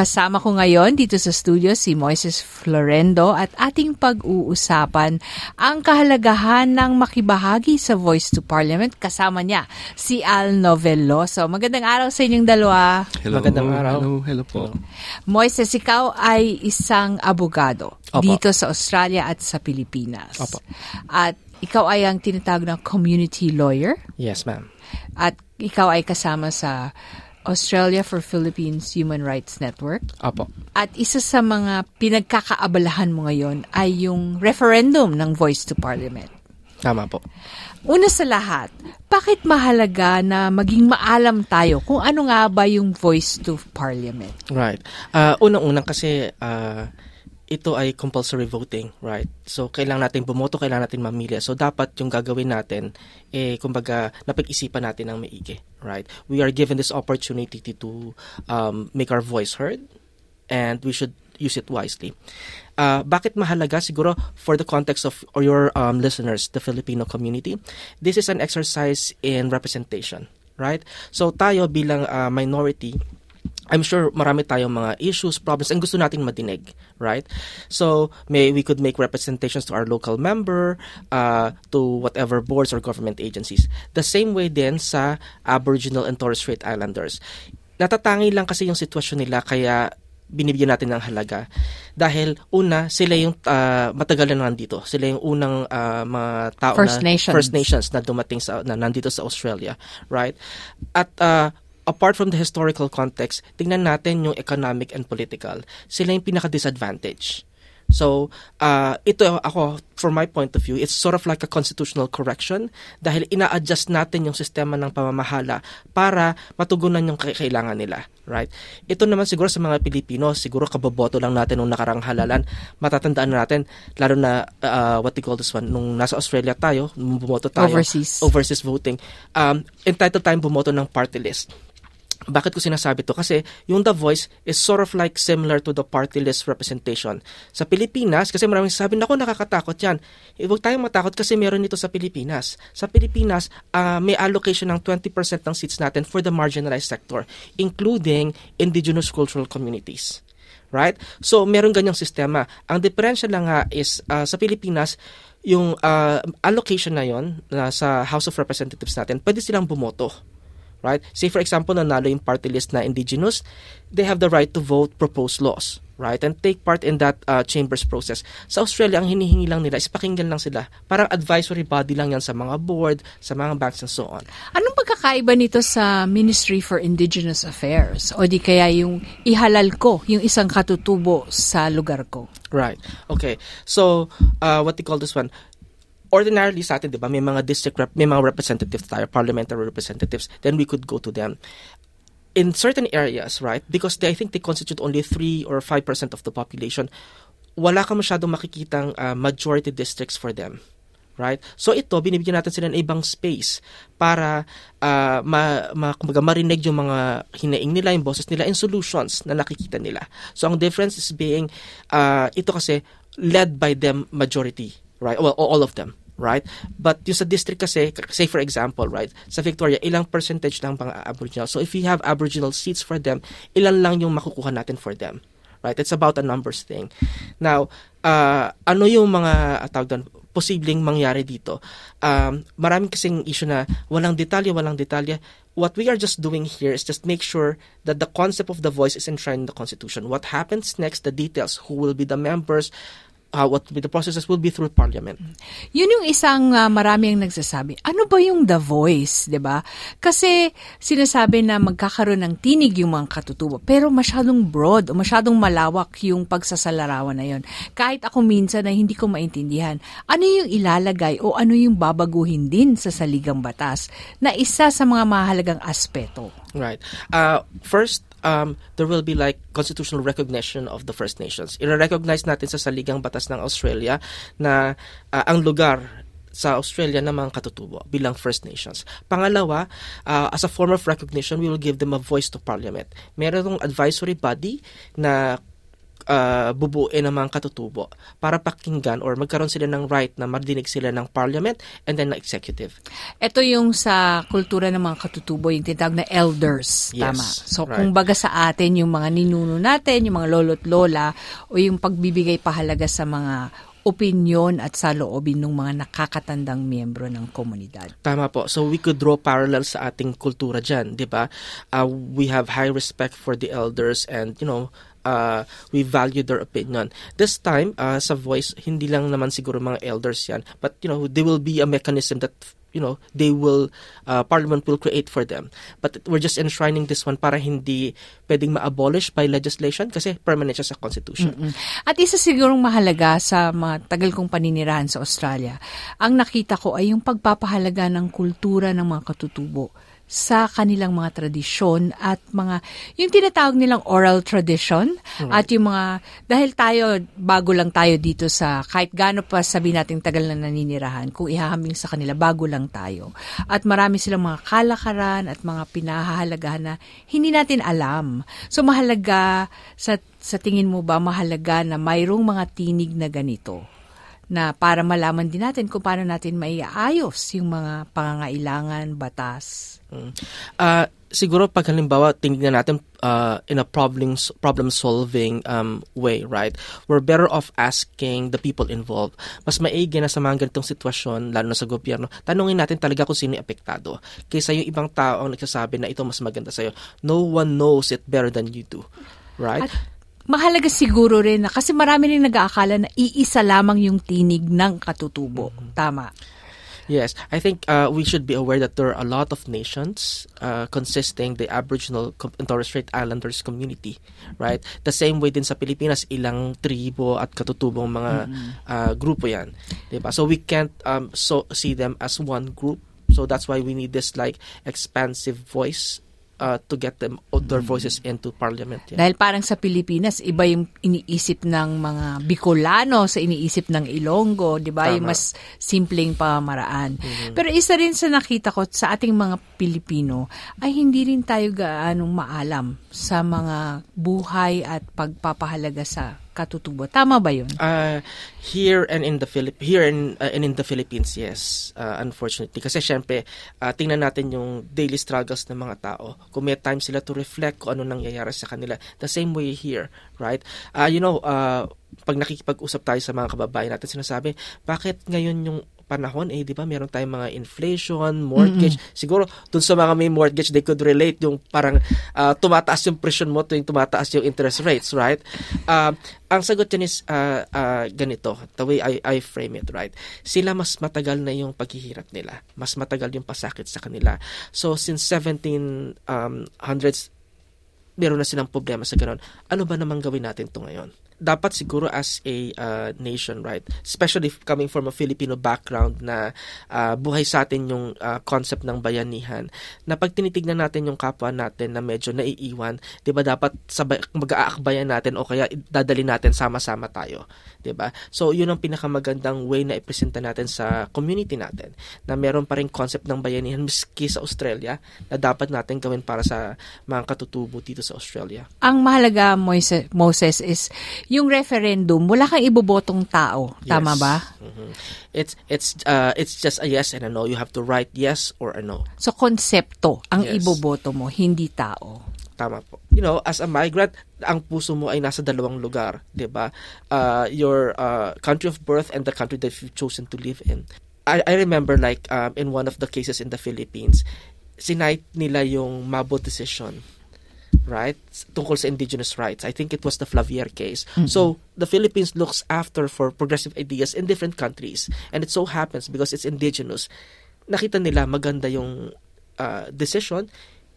Kasama ko ngayon dito sa studio si Moises Florendo at ating pag-uusapan ang kahalagahan ng makibahagi sa Voice to Parliament. Kasama niya si Al Novelloso. Magandang araw sa inyong dalawa. Hello. Magandang araw. Hello, hello po. Moises, ikaw ay isang abogado Opo. dito sa Australia at sa Pilipinas. Opo. At ikaw ay ang tinatawag na community lawyer Yes, ma'am. at ikaw ay kasama sa Australia for Philippines Human Rights Network. Opo. At isa sa mga pinagkakaabalahan mo ngayon ay yung referendum ng Voice to Parliament. Tama po. Una sa lahat, bakit mahalaga na maging maalam tayo kung ano nga ba yung Voice to Parliament? Right. Uh, unang-unang kasi uh, ito ay compulsory voting, right? So, kailangan natin bumoto, kailangan natin mamili. So, dapat yung gagawin natin, eh, kumbaga, napag-isipan natin ng maigi, right? We are given this opportunity to um, make our voice heard and we should use it wisely. Uh, bakit mahalaga? Siguro for the context of your um, listeners, the Filipino community, this is an exercise in representation, right? So tayo bilang uh, minority, I'm sure marami tayong mga issues, problems, and gusto nating madinig, right? So, may we could make representations to our local member, uh, to whatever boards or government agencies. The same way din sa Aboriginal and Torres Strait Islanders. Natatangi lang kasi yung sitwasyon nila kaya binibigyan natin ng halaga. Dahil una, sila yung uh, matagal na nandito. Sila yung unang uh, mga tao First na Nations. First Nations na dumating sa na nandito sa Australia, right? At uh, apart from the historical context, tingnan natin yung economic and political. Sila yung pinaka-disadvantage. So, uh, ito ako, from my point of view, it's sort of like a constitutional correction dahil ina-adjust natin yung sistema ng pamamahala para matugunan yung kailangan nila. Right? Ito naman siguro sa mga Pilipino, siguro kaboboto lang natin nung nakarang halalan. Matatandaan natin, lalo na uh, what they call this one, nung nasa Australia tayo, nung bumoto tayo. Overseas. Overseas voting. Um, entitled tayong bumoto ng party list. Bakit ko sinasabi to? Kasi yung The Voice is sort of like similar to the party list representation. Sa Pilipinas, kasi maraming sabi, naku, nakakatakot yan. Eh, huwag tayong matakot kasi meron nito sa Pilipinas. Sa Pilipinas, uh, may allocation ng 20% ng seats natin for the marginalized sector, including indigenous cultural communities. Right? So, meron ganyang sistema. Ang diferensya lang nga is, uh, sa Pilipinas, yung uh, allocation na yon na sa House of Representatives natin, pwede silang bumoto right? Say for example, nanalo yung party list na indigenous, they have the right to vote proposed laws, right? And take part in that uh, chambers process. Sa Australia, ang hinihingi lang nila is pakinggan lang sila. Parang advisory body lang yan sa mga board, sa mga banks and so on. Anong pagkakaiba nito sa Ministry for Indigenous Affairs? O di kaya yung ihalal ko, yung isang katutubo sa lugar ko? Right. Okay. So, uh, what they call this one? Ordinarily sa atin, di ba, may mga district rep, may mga representatives tayo, parliamentary representatives, then we could go to them. In certain areas, right, because they, I think they constitute only 3 or 5% of the population, wala ka masyadong makikitang uh, majority districts for them. Right? So ito, binibigyan natin sila ng ibang space para uh, ma, ma, kumbaga, marinig yung mga hinaing nila, yung boses nila, and solutions na nakikita nila. So ang difference is being, uh, ito kasi, led by them majority. Right? Well, all of them right? But yung sa district kasi, say for example, right, sa Victoria, ilang percentage lang pang Aboriginal. So if we have Aboriginal seats for them, ilan lang yung makukuha natin for them. Right? It's about a numbers thing. Now, uh, ano yung mga, uh, tawag doon, posibleng mangyari dito? Um, maraming kasing issue na walang detalye, walang detalye. What we are just doing here is just make sure that the concept of the voice is enshrined in the Constitution. What happens next, the details, who will be the members, uh, what the processes will be through parliament. Yun yung isang uh, marami ang nagsasabi. Ano ba yung The Voice, 'di ba? Kasi sinasabi na magkakaroon ng tinig yung mga katutubo, pero masyadong broad o masyadong malawak yung pagsasalarawan na yon. Kahit ako minsan na hindi ko maintindihan, ano yung ilalagay o ano yung babaguhin din sa saligang batas na isa sa mga mahalagang aspeto. Right. Uh, first, um, there will be like constitutional recognition of the First Nations. I-recognize natin sa saligang batas ng Australia na uh, ang lugar sa Australia ng mga katutubo bilang First Nations. Pangalawa, uh, as a form of recognition, we will give them a voice to Parliament. Meron ng advisory body na uh, bubuin ng mga katutubo para pakinggan or magkaroon sila ng right na marinig sila ng parliament and then ng executive. Ito yung sa kultura ng mga katutubo, yung tinatawag na elders. Yes, tama. So, right. kung baga sa atin, yung mga ninuno natin, yung mga lolo't lola, o yung pagbibigay pahalaga sa mga opinyon at sa loobin ng mga nakakatandang miyembro ng komunidad. Tama po. So we could draw parallels sa ating kultura dyan, di ba? Uh, we have high respect for the elders and, you know, uh, we value their opinion. This time, uh, sa voice, hindi lang naman siguro mga elders yan, but, you know, there will be a mechanism that you know they will uh, parliament will create for them but we're just enshrining this one para hindi pwedeng ma-abolish by legislation kasi permanent siya sa constitution Mm-mm. At isa sigurong mahalaga sa mga tagal kong paninirahan sa Australia, ang nakita ko ay yung pagpapahalaga ng kultura ng mga katutubo sa kanilang mga tradisyon at mga, yung tinatawag nilang oral tradition at yung mga, dahil tayo, bago lang tayo dito sa, kahit gaano pa sabi natin tagal na naninirahan, kung ihahambing sa kanila, bago lang tayo. At marami silang mga kalakaran at mga pinahahalagahan na hindi natin alam. So mahalaga, sa, sa tingin mo ba, mahalaga na mayroong mga tinig na ganito? Na para malaman din natin kung paano natin maiayos yung mga pangangailangan, batas. Mm. Uh, siguro pag halimbawa tingnan natin uh, in a problem problem solving um, way, right? We're better off asking the people involved. Mas maigi na sa mga ganitong sitwasyon, lalo na sa gobyerno, tanungin natin talaga kung sino yung apektado. Kaysa yung ibang tao ang nagsasabi na ito mas maganda sa'yo. No one knows it better than you do. Right? At mahalaga siguro rin na kasi marami rin nag-aakala na iisa lamang yung tinig ng katutubo. Tama. Yes, I think uh, we should be aware that there are a lot of nations uh, consisting the Aboriginal and Torres Strait Islanders community, right? The same way din sa Pilipinas, ilang tribo at katutubong mga uh, grupo yan. Diba? So we can't um, so see them as one group. So that's why we need this like expansive voice uh, to get them their voices into parliament. Yeah. Dahil parang sa Pilipinas, iba yung iniisip ng mga Bicolano sa iniisip ng Ilonggo, di ba? Yung mas simpleng pamamaraan. Pero isa rin sa nakita ko sa ating mga Pilipino ay hindi rin tayo gaanong maalam sa mga buhay at pagpapahalaga sa katutubo. Tama ba yun? Uh, here and in the Philip here in uh, and in the Philippines, yes. Uh, unfortunately kasi syempre uh, tingnan natin yung daily struggles ng mga tao. Kung may time sila to reflect kung ano nangyayari sa kanila. The same way here, right? Uh, you know, uh, pag nakikipag-usap tayo sa mga kababayan natin, sinasabi, bakit ngayon yung panahon, eh, di ba, meron tayong mga inflation, mortgage. Siguro, dun sa mga may mortgage, they could relate yung parang uh, tumataas yung presyon mo tuwing tumataas yung interest rates, right? Uh, ang sagot dyan is uh, uh, ganito, the way I, I frame it, right? Sila mas matagal na yung paghihirap nila. Mas matagal yung pasakit sa kanila. So, since 1700s, um, meron na silang problema sa ganun. Ano ba naman gawin natin to ngayon? Dapat siguro as a uh, nation, right? Especially coming from a Filipino background na uh, buhay sa atin yung uh, concept ng bayanihan. Na pag tinitignan natin yung kapwa natin na medyo naiiwan, 'di ba dapat sabay mag-aakbayan natin o kaya dadali natin sama-sama tayo, 'di ba? So, yun ang pinakamagandang way na ipresenta natin sa community natin na meron pa rin concept ng bayanihan miski sa Australia na dapat natin gawin para sa mga katutubo dito sa Australia. Ang mahalaga, Moises, Moses, is yung referendum, wala kang ibobotong tao. Tama Yes. ba? Mhm. It's it's uh it's just a yes and a no. You have to write yes or a no. So, konsepto ang Yes. iboboto mo, hindi tao. Tama po. You know, as a migrant, ang puso mo ay nasa dalawang lugar, 'di ba? Uh your uh country of birth and the country that you've chosen to live in. I I remember like um in one of the cases in the Philippines, sinight nila yung Mabo decision right? Tungkol sa indigenous rights. I think it was the Flavier case. So, the Philippines looks after for progressive ideas in different countries. And it so happens because it's indigenous, nakita nila maganda yung uh, decision,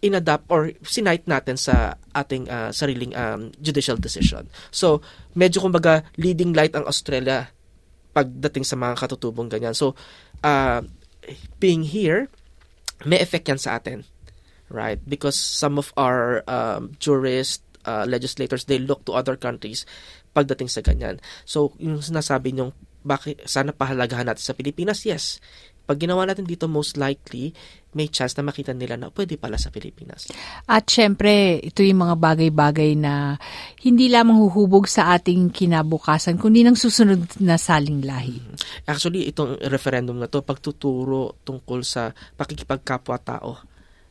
inadapt or sinight natin sa ating uh, sariling um, judicial decision. So, medyo kumbaga leading light ang Australia pagdating sa mga katutubong ganyan. So, uh, being here, may effect yan sa atin right? Because some of our um, jurists, uh, legislators, they look to other countries pagdating sa ganyan. So, yung sinasabi niyong bakit, sana pahalagahan natin sa Pilipinas? Yes. Pag ginawa natin dito, most likely, may chance na makita nila na pwede pala sa Pilipinas. At syempre, ito yung mga bagay-bagay na hindi lamang huhubog sa ating kinabukasan, kundi ng susunod na saling lahi. Actually, itong referendum na to, pagtuturo tungkol sa pakikipagkapwa-tao.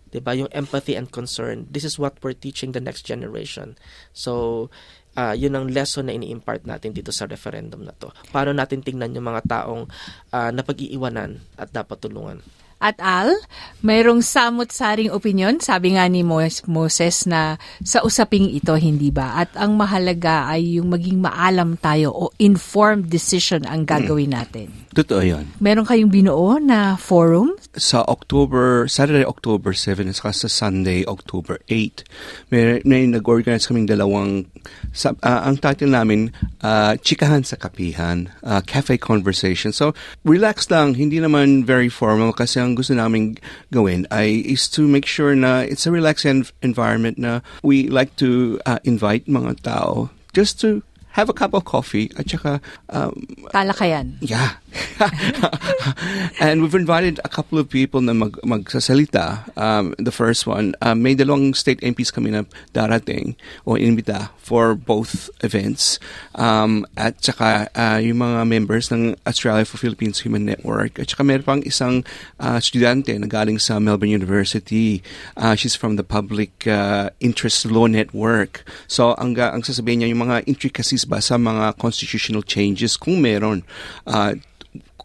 'Di ba yung empathy and concern. This is what we're teaching the next generation. So uh, yun ang lesson na ini-impart natin dito sa referendum na to. Paano natin tingnan yung mga taong uh, napag-iiwanan at dapat tulungan at Al, mayroong samot-saring opinion, sabi nga ni Moses na sa usaping ito, hindi ba? At ang mahalaga ay yung maging maalam tayo o informed decision ang gagawin natin. Totoo yan. Meron kayong binuo na forum? Sa October, Saturday, October 7, at sa Sunday, October 8, may, may nag-organize kaming dalawang, sa, uh, ang title namin, uh, Chikahan sa Kapihan, uh, Cafe Conversation. So, relax lang, hindi naman very formal kasi ang gusto namin gawin ay is to make sure na it's a relaxed environment na we like to uh, invite mga tao just to have a cup of coffee at saka um, talakayan. Yeah. and we've invited a couple of people na mag, magsasalita. Um, the first one, uh, may dalawang state MPs kami na darating o inimbita for both events. Um, at saka uh, yung mga members ng Australia for Philippines Human Network. At saka meron pang isang uh, estudyante na galing sa Melbourne University. Uh, she's from the Public uh, Interest Law Network. So ang, ang sasabihin niya yung mga intricacies ba sa mga constitutional changes kung meron. Uh,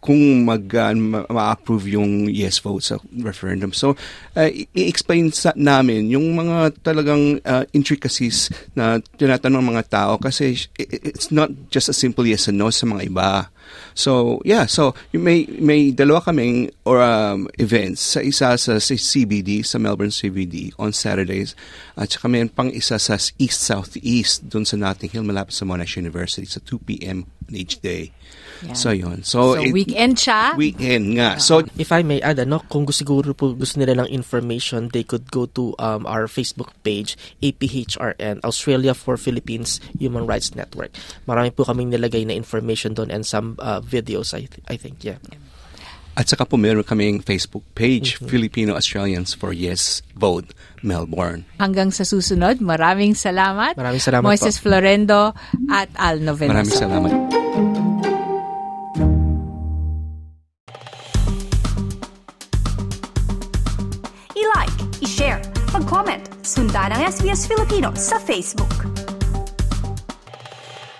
kung mag uh, ma-approve yung yes vote sa referendum. So, uh, i-explain sa namin yung mga talagang uh, intricacies na tinatanong ng mga tao kasi it's not just a simple yes and no sa mga iba. So, yeah, so may may dalawa kaming or um, events sa isa sa, CBD sa Melbourne CBD on Saturdays at saka may pang isa sa East Southeast doon sa Notting Hill malapit sa Monash University sa 2 p.m. each day. Yeah. So yun. So, so it, weekend siya? Weekend nga. So if I may add ano, kung gusto siguro po gusto nila ng information, they could go to um, our Facebook page APHRN Australia for Philippines Human Rights Network. Marami po kaming nilagay na information doon and some uh, videos I th- I think yeah. At saka po meron kaming Facebook page, mm-hmm. Filipino Australians for Yes Vote Melbourne. Hanggang sa susunod, maraming salamat. Maraming salamat Moises po. Florendo at Al Novena. Maraming salamat. I-like, i-share, mag-comment, sundan ang SBS Filipino sa Facebook.